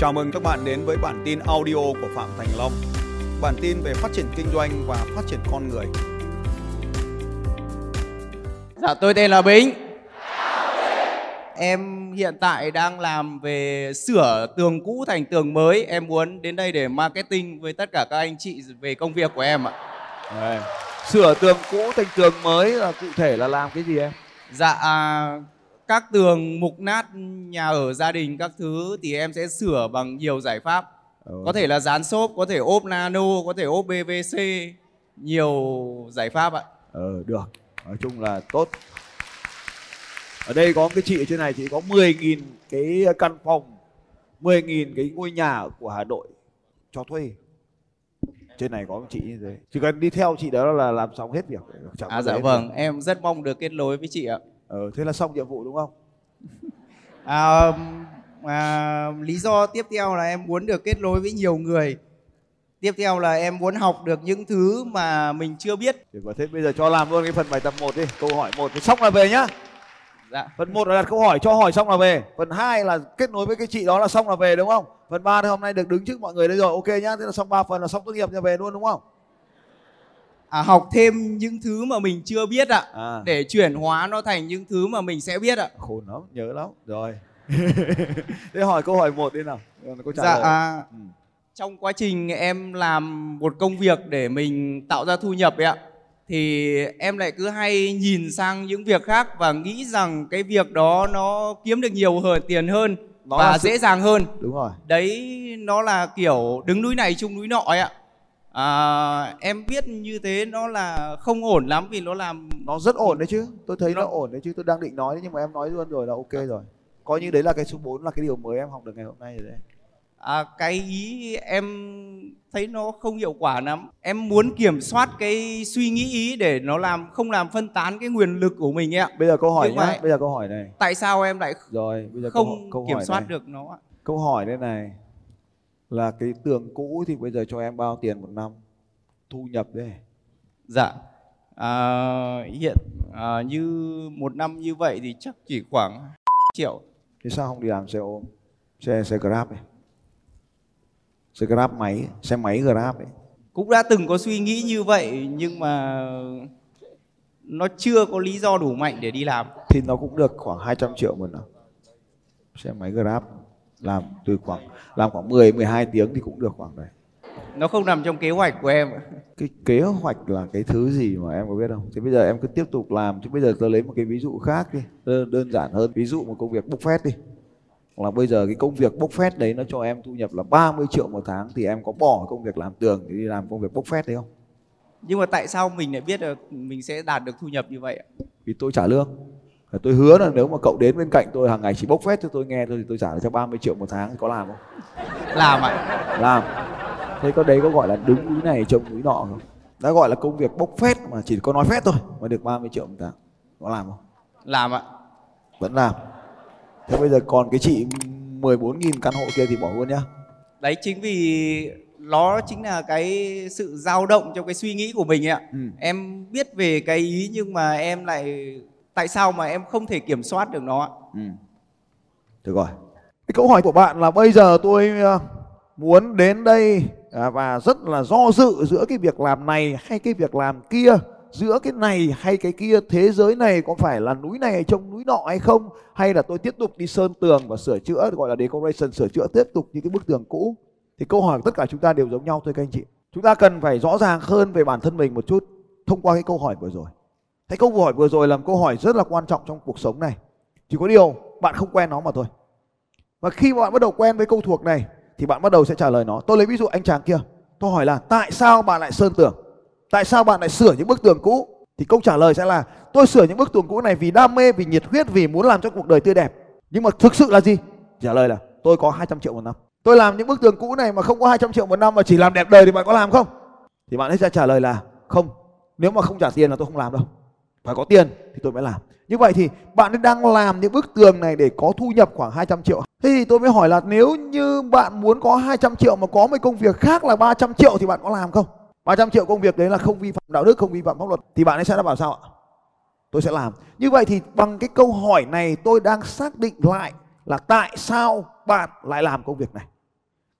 Chào mừng các bạn đến với bản tin audio của Phạm Thành Long. Bản tin về phát triển kinh doanh và phát triển con người. Dạ tôi tên là Bính. Em hiện tại đang làm về sửa tường cũ thành tường mới. Em muốn đến đây để marketing với tất cả các anh chị về công việc của em ạ. Đây. Sửa tường cũ thành tường mới là cụ thể là làm cái gì em? Dạ à, các tường mục nát nhà ở gia đình các thứ thì em sẽ sửa bằng nhiều giải pháp. Ừ. Có thể là dán xốp, có thể ốp nano, có thể ốp PVC, nhiều giải pháp ạ. Ờ được. Nói chung là tốt. Ở đây có cái chị ở trên này chị có 10.000 cái căn phòng 10.000 cái ngôi nhà của Hà Nội cho thuê. Trên này có chị như thế. Chỉ cần đi theo chị đó là làm xong hết việc. À dạ vâng, em rất mong được kết nối với chị ạ. Ờ, thế là xong nhiệm vụ đúng không? À, à, lý do tiếp theo là em muốn được kết nối với nhiều người. Tiếp theo là em muốn học được những thứ mà mình chưa biết. Thì có thế bây giờ cho làm luôn cái phần bài tập 1 đi. Câu hỏi 1 thì xong là về nhá. Dạ. Phần 1 là đặt câu hỏi cho hỏi xong là về. Phần 2 là kết nối với cái chị đó là xong là về đúng không? Phần 3 thì hôm nay được đứng trước mọi người đây rồi. Ok nhá. Thế là xong 3 phần là xong tốt nghiệp nhà về luôn đúng không? À, học thêm những thứ mà mình chưa biết ạ. À. Để chuyển hóa nó thành những thứ mà mình sẽ biết ạ. Khôn lắm, nhớ lắm. Rồi. thế hỏi câu hỏi 1 đi nào. Câu trả Dạ, lời. à, Ừ. trong quá trình em làm một công việc để mình tạo ra thu nhập ấy ạ thì em lại cứ hay nhìn sang những việc khác và nghĩ rằng cái việc đó nó kiếm được nhiều hơn tiền hơn Nó và sự- dễ dàng hơn Đúng rồi. đấy nó là kiểu đứng núi này chung núi nọ ấy ạ à, em biết như thế nó là không ổn lắm vì nó làm Nó rất ổn đấy chứ. Tôi thấy nó Nó- ổn đấy chứ. Tôi đang định nói đấy, nhưng mà em nói luôn rồi là ok rồi. Coi như đấy là cái số 4 là cái điều mới em học được ngày hôm nay rồi đấy. à, cái ý em thấy nó không hiệu quả lắm em muốn kiểm soát cái suy nghĩ ý để nó làm không làm phân tán cái nguồn lực của mình ấy ạ Bây giờ câu hỏi Nhưng nhá. Bây giờ câu hỏi này. tại sao em lại Rồi, bây giờ câu, không câu kiểm hỏi soát này. được nó ạ Câu hỏi đây này là cái tường cũ thì bây giờ cho em bao tiền một năm? Thu nhập đây. dạ à, hiện à, như một năm như vậy thì chắc chỉ khoảng triệu Thế sao không đi làm xe ôm? Xe xe Grab này. Xe Grab máy, xe máy Grab ấy. cũng đã từng có suy nghĩ như vậy nhưng mà nó chưa có lý do đủ mạnh để đi làm Thì nó cũng được khoảng 200 triệu một năm. Xe máy Grab làm từ khoảng làm khoảng 10 12 tiếng thì cũng được khoảng đấy. nó không nằm trong kế hoạch của em Cái kế hoạch là cái thứ gì mà em có biết không? Thì bây giờ em cứ tiếp tục làm chứ bây giờ tôi lấy một cái ví dụ khác đi, đơn, đơn giản hơn. Ví dụ một công việc bốc phét đi. Là bây giờ cái công việc bốc phét đấy nó cho em thu nhập là 30 triệu một tháng thì em có bỏ công việc làm tường để đi làm công việc bốc phét đấy không? nhưng mà tại sao mình lại biết được mình sẽ đạt được thu nhập như vậy ạ Vì tôi trả lương. Và tôi hứa là nếu mà cậu đến bên cạnh tôi hàng ngày chỉ bốc phét cho tôi nghe thôi thì tôi trả cho 30 triệu một tháng thì có làm không? làm ạ Làm. Thế có đấy có gọi là đứng núi này trông núi nọ không? Đã gọi là công việc bốc phét mà chỉ có nói phét thôi mà được 30 triệu một tháng. Có làm không? làm ạ Vẫn làm. Thế bây giờ còn cái chị 14.000 căn hộ kia thì bỏ luôn nhá. đấy chính vì nó chính là cái sự dao động trong cái suy nghĩ của mình ạ Ừ. em biết về cái ý nhưng mà em lại tại sao mà em không thể kiểm soát được nó ạ Ừ. Được rồi. Cái câu hỏi của bạn là bây giờ tôi ờ, muốn đến đây à, và rất là do dự giữa cái việc làm này hay cái việc làm kia, giữa cái này hay cái kia, thế giới này có phải là núi này trông núi nọ hay không, hay là tôi tiếp tục đi sơn tường và sửa chữa gọi là decoration sửa chữa tiếp tục những cái bức tường cũ. Thì câu hỏi của tất cả chúng ta đều giống nhau thôi các anh chị. Chúng ta cần phải rõ ràng hơn về bản thân mình một chút thông qua cái câu hỏi vừa rồi thế câu hỏi vừa rồi là một câu hỏi rất là quan trọng trong cuộc sống này. Chỉ có điều bạn không quen nó mà thôi. Và khi mà bạn bắt đầu quen với câu thuộc này thì bạn bắt đầu sẽ trả lời nó. Tôi lấy ví dụ anh chàng kia. Tôi hỏi là tại sao bạn lại sơn tường? Tại sao bạn lại sửa những bức tường cũ? Thì câu trả lời sẽ là tôi sửa những bức tường cũ này vì đam mê, vì nhiệt huyết, vì muốn làm cho cuộc đời tươi đẹp. Nhưng mà thực sự là gì? Trả lời là tôi có 200 triệu một năm. Tôi làm những bức tường cũ này mà không có 200 triệu một năm mà chỉ làm đẹp đời thì bạn có làm không? Thì bạn ấy sẽ trả lời là không. Nếu mà không trả tiền là tôi không làm đâu phải có tiền thì tôi mới làm. Như vậy thì bạn đang làm những bức tường này để có thu nhập khoảng 200 triệu. Thế thì tôi mới hỏi là nếu như bạn muốn có 200 triệu mà có một công việc khác là 300 triệu thì bạn có làm không? 300 triệu công việc đấy là không vi phạm đạo đức, không vi phạm pháp luật, thì bạn ấy sẽ đã bảo sao ạ? Tôi sẽ làm. Như vậy thì bằng cái câu hỏi này tôi đang xác định lại là tại sao bạn lại làm công việc này.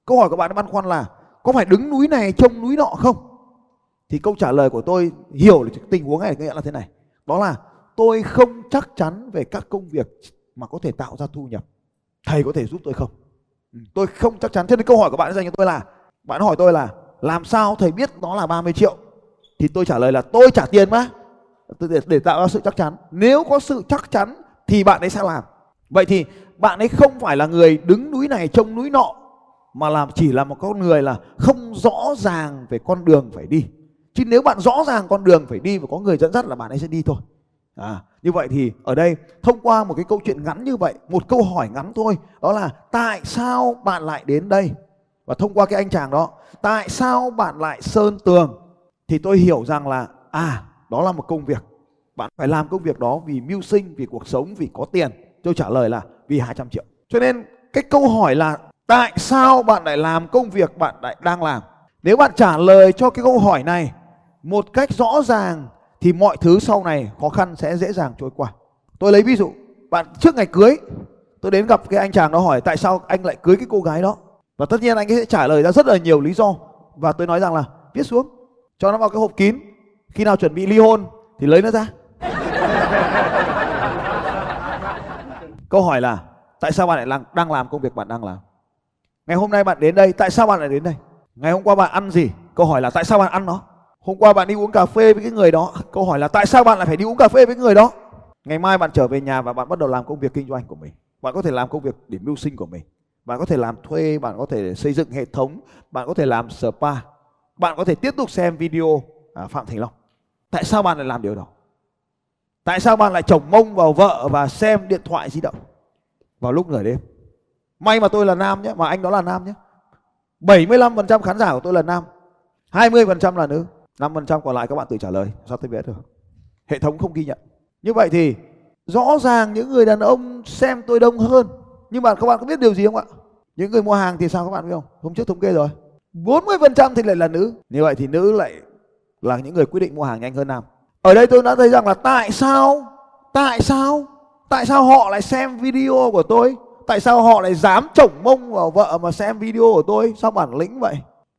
Câu hỏi của bạn băn khoăn là có phải đứng núi này trông núi nọ không? Thì câu trả lời của tôi hiểu là tình huống này nghĩa là thế này đó là tôi không chắc chắn về các công việc mà có thể tạo ra thu nhập. Thầy có thể giúp tôi không? Ừ, tôi không chắc chắn. Thế nên câu hỏi của bạn dành cho tôi là bạn hỏi tôi là làm sao thầy biết nó là 30 triệu? Thì tôi trả lời là tôi trả tiền mà để, để tạo ra sự chắc chắn. Nếu có sự chắc chắn thì bạn ấy sẽ làm. Vậy thì bạn ấy không phải là người đứng núi này trông núi nọ mà làm chỉ là một con người là không rõ ràng về con đường phải đi chứ nếu bạn rõ ràng con đường phải đi và có người dẫn dắt là bạn ấy sẽ đi thôi. À như vậy thì ở đây, thông qua một cái câu chuyện ngắn như vậy, một câu hỏi ngắn thôi, đó là tại sao bạn lại đến đây? Và thông qua cái anh chàng đó, tại sao bạn lại sơn tường? Thì tôi hiểu rằng là à đó là một công việc. Bạn phải làm công việc đó vì mưu sinh, vì cuộc sống, vì có tiền. Tôi trả lời là vì 200 triệu. Cho nên cái câu hỏi là tại sao bạn lại làm công việc bạn lại đang làm? Nếu bạn trả lời cho cái câu hỏi này một cách rõ ràng thì mọi thứ sau này khó khăn sẽ dễ dàng trôi qua. Tôi lấy ví dụ bạn trước ngày cưới tôi đến gặp cái anh chàng đó hỏi tại sao anh lại cưới cái cô gái đó. Và tất nhiên anh ấy sẽ trả lời ra rất là nhiều lý do. Và tôi nói rằng là viết xuống cho nó vào cái hộp kín. Khi nào chuẩn bị ly hôn thì lấy nó ra. Câu hỏi là tại sao bạn lại đang, đang làm công việc bạn đang làm? Ngày hôm nay bạn đến đây tại sao bạn lại đến đây? Ngày hôm qua bạn ăn gì? Câu hỏi là tại sao bạn ăn nó? Hôm qua bạn đi uống cà phê với cái người đó. Câu hỏi là tại sao bạn lại phải đi uống cà phê với người đó? Ngày mai bạn trở về nhà và bạn bắt đầu làm công việc kinh doanh của mình. Bạn có thể làm công việc để mưu sinh của mình. Bạn có thể làm thuê bạn có thể xây dựng hệ thống bạn có thể làm spa. Bạn có thể tiếp tục xem video à, phạm thành long. Tại sao bạn lại làm điều đó? Tại sao bạn lại chồng mông vào vợ và xem điện thoại di động vào lúc nửa đêm? May mà tôi là nam nhé mà anh đó là nam nhé. 75% khán giả của tôi là nam 20% là nữ. 5% còn lại các bạn tự trả lời, sao tôi biết được? Hệ thống không ghi nhận. Như vậy thì rõ ràng những người đàn ông xem tôi đông hơn. Nhưng mà các bạn có biết điều gì không ạ? Những người mua hàng thì sao các bạn biết không? Hôm trước thống kê rồi. 40% thì lại là nữ. Như vậy thì nữ lại là những người quyết định mua hàng nhanh hơn nam. Ở đây tôi đã thấy rằng là tại sao tại sao tại sao họ lại xem video của tôi? Tại sao họ lại dám chổng mông vào vợ mà xem video của tôi? Sao bản lĩnh vậy?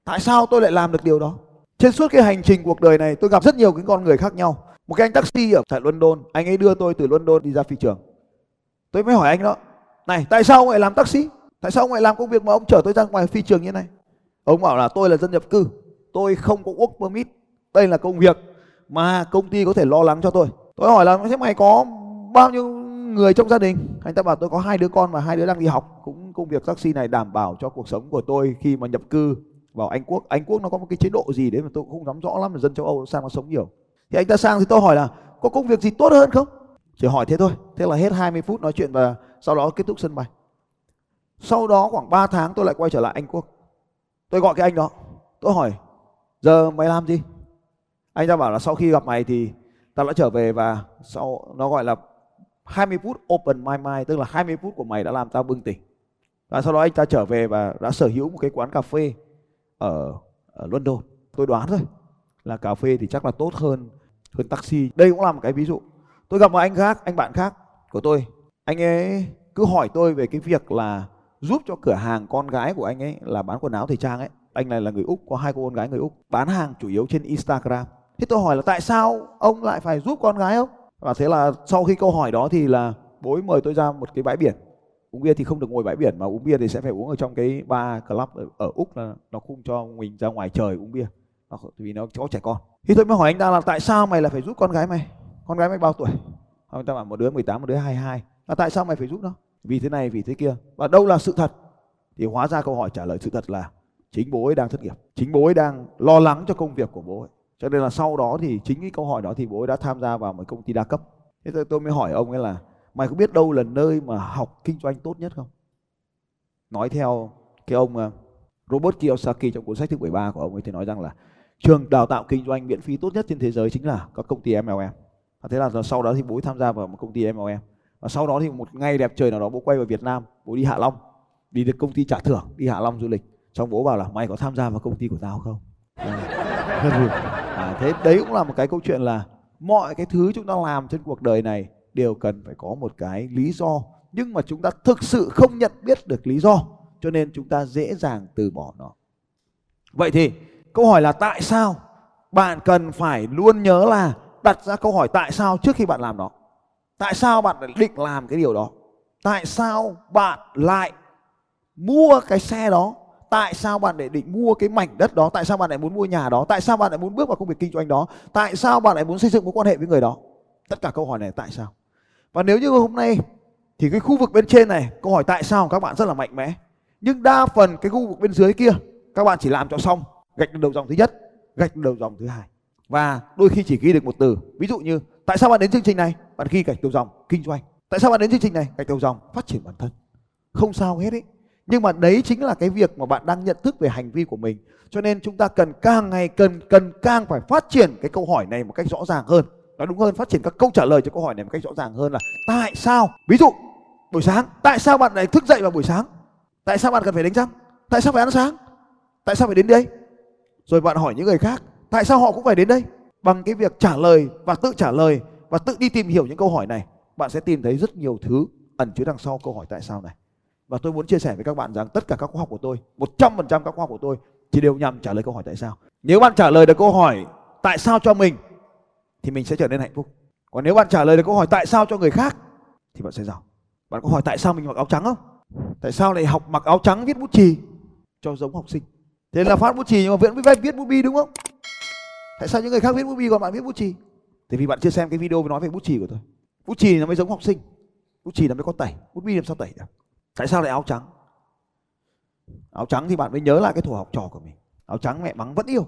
Tại sao tôi lại làm được điều đó? Trên suốt cái hành trình cuộc đời này, tôi gặp rất nhiều cái con người khác nhau. Một cái anh taxi ở tại London, anh ấy đưa tôi từ London đi ra phi trường. Tôi mới hỏi anh đó, này, tại sao ông lại làm taxi? Tại sao ông lại làm công việc mà ông chở tôi ra ngoài phi trường như này? Ông bảo là, tôi là dân nhập cư, tôi không có work permit. Đây là công việc mà công ty có thể lo lắng cho tôi. Tôi hỏi là, thế mày có bao nhiêu người trong gia đình? Anh ta bảo, tôi có hai đứa con và hai đứa đang đi học. Cũng công việc taxi này đảm bảo cho cuộc sống của tôi khi mà nhập cư vào Anh Quốc Anh Quốc nó có một cái chế độ gì đấy mà tôi cũng không nắm rõ lắm là dân châu Âu sang nó sống nhiều. Thì anh ta sang thì tôi hỏi là có công việc gì tốt hơn không? Chỉ hỏi thế thôi, thế là hết 20 phút nói chuyện và sau đó kết thúc sân bay. Sau đó khoảng 3 tháng tôi lại quay trở lại Anh Quốc. Tôi gọi cái anh đó, tôi hỏi, giờ mày làm gì? Anh ta bảo là sau khi gặp mày thì tao đã trở về và sau, nó gọi là 20 phút open my mind, tức là 20 phút của mày đã làm tao bừng tỉnh. Và sau đó anh ta trở về và đã sở hữu một cái quán cà phê ở, ở London. Tôi đoán thôi là cà phê thì chắc là tốt hơn hơn taxi. Đây cũng là một cái ví dụ. Tôi gặp một anh khác anh bạn khác của tôi. Anh ấy cứ hỏi tôi về cái việc là giúp cho cửa hàng con gái của anh ấy là bán quần áo thời trang ấy. Anh này là người úc có hai cô con gái người úc bán hàng chủ yếu trên instagram. Thế tôi hỏi là tại sao ông lại phải giúp con gái ông và thế là sau khi câu hỏi đó thì là bố ấy mời tôi ra một cái bãi biển uống bia thì không được ngồi bãi biển mà uống bia thì sẽ phải uống ở trong cái bar club ở, ở úc là nó không cho mình ra ngoài trời uống bia. Vì nó có trẻ con. Thì tôi mới hỏi anh ta là tại sao mày lại phải giúp con gái mày? Con gái mày bao tuổi? Anh ta bảo một đứa 18 một đứa 22 là tại sao mày phải giúp nó? Vì thế này vì thế kia. Và đâu là sự thật? Thì hóa ra câu hỏi trả lời sự thật là chính bố ấy đang thất nghiệp. Chính bố ấy đang lo lắng cho công việc của bố ấy. Cho nên là sau đó thì chính cái câu hỏi đó thì bố ấy đã tham gia vào một công ty đa cấp. Thế tôi, tôi mới hỏi ông ấy là mày có biết đâu là nơi mà học kinh doanh tốt nhất không? Nói theo cái ông ờ, Robert Kiyosaki trong cuốn sách thứ 13 của ông ấy thì nói rằng là trường đào tạo kinh doanh miễn phí tốt nhất trên thế giới chính là các công ty MLM và thế là sau đó thì bố tham gia vào một công ty MLM và sau đó thì một ngày đẹp trời nào đó bố quay vào Việt Nam bố đi Hạ Long đi được công ty trả thưởng đi Hạ Long du lịch. Xong bố bảo là mày có tham gia vào công ty của tao không? À, à, thế đấy cũng là một cái câu chuyện là mọi cái thứ chúng ta làm trên cuộc đời này đều cần phải có một cái lý do. Nhưng mà chúng ta thực sự không nhận biết được lý do, cho nên chúng ta dễ dàng từ bỏ nó. Vậy thì, câu hỏi là tại sao bạn cần phải luôn nhớ là đặt ra câu hỏi tại sao trước khi bạn làm nó tại sao bạn lại định làm cái điều đó? Tại sao bạn lại mua cái xe đó? Tại sao bạn lại định mua cái mảnh đất đó? Tại sao bạn lại muốn mua nhà đó? Tại sao bạn lại muốn bước vào công việc kinh doanh đó? Tại sao bạn lại muốn xây dựng mối quan hệ với người đó? Tất cả câu hỏi này tại sao? Và nếu như hôm nay thì cái khu vực bên trên này, câu hỏi tại sao các bạn rất là mạnh mẽ. Nhưng đa phần cái khu vực bên dưới kia, các bạn chỉ làm cho xong, gạch đầu dòng thứ nhất, gạch đầu dòng thứ hai. Và đôi khi chỉ ghi được một từ. Ví dụ như, tại sao bạn đến chương trình này? Bạn ghi gạch đầu dòng, kinh doanh. Tại sao bạn đến chương trình này? Gạch đầu dòng, phát triển bản thân. Không sao hết ấy. Nhưng mà đấy chính là cái việc mà bạn đang nhận thức về hành vi của mình. Cho nên chúng ta cần càng ngày, cần cần càng phải phát triển cái câu hỏi này một cách rõ ràng hơn nói đúng hơn phát triển các câu trả lời cho câu hỏi này một cách rõ ràng hơn là tại sao, ví dụ, buổi sáng, tại sao bạn lại thức dậy vào buổi sáng? Tại sao bạn cần phải đánh răng? Tại sao phải ăn sáng? Tại sao phải đến đây? Rồi bạn hỏi những người khác, tại sao họ cũng phải đến đây? Bằng cái việc trả lời và tự trả lời và tự đi tìm hiểu những câu hỏi này, bạn sẽ tìm thấy rất nhiều thứ ẩn chứa đằng sau câu hỏi tại sao này. Và tôi muốn chia sẻ với các bạn rằng tất cả các khóa học của tôi 100% các khóa học của tôi chỉ đều nhằm trả lời câu hỏi tại sao. Nếu bạn trả lời được câu hỏi tại sao cho mình thì mình sẽ trở nên hạnh phúc. Còn nếu bạn trả lời được câu hỏi tại sao cho người khác, thì bạn sẽ giàu. Bạn có hỏi tại sao mình mặc áo trắng không? Tại sao lại học mặc áo trắng viết bút chì cho giống học sinh? Thế là phát bút chì nhưng mà vẫn viết viết bút bi đúng không? Tại sao những người khác viết bút bi còn bạn viết bút chì? Tại vì bạn chưa xem cái video nói về bút chì của tôi. Bút chì nó mới giống học sinh. Bút chì nó mới có tẩy. Bút bi làm sao tẩy được? Tại sao lại áo trắng? Áo trắng thì bạn mới nhớ lại cái thủ học trò của mình. Áo trắng mẹ mắng vẫn yêu.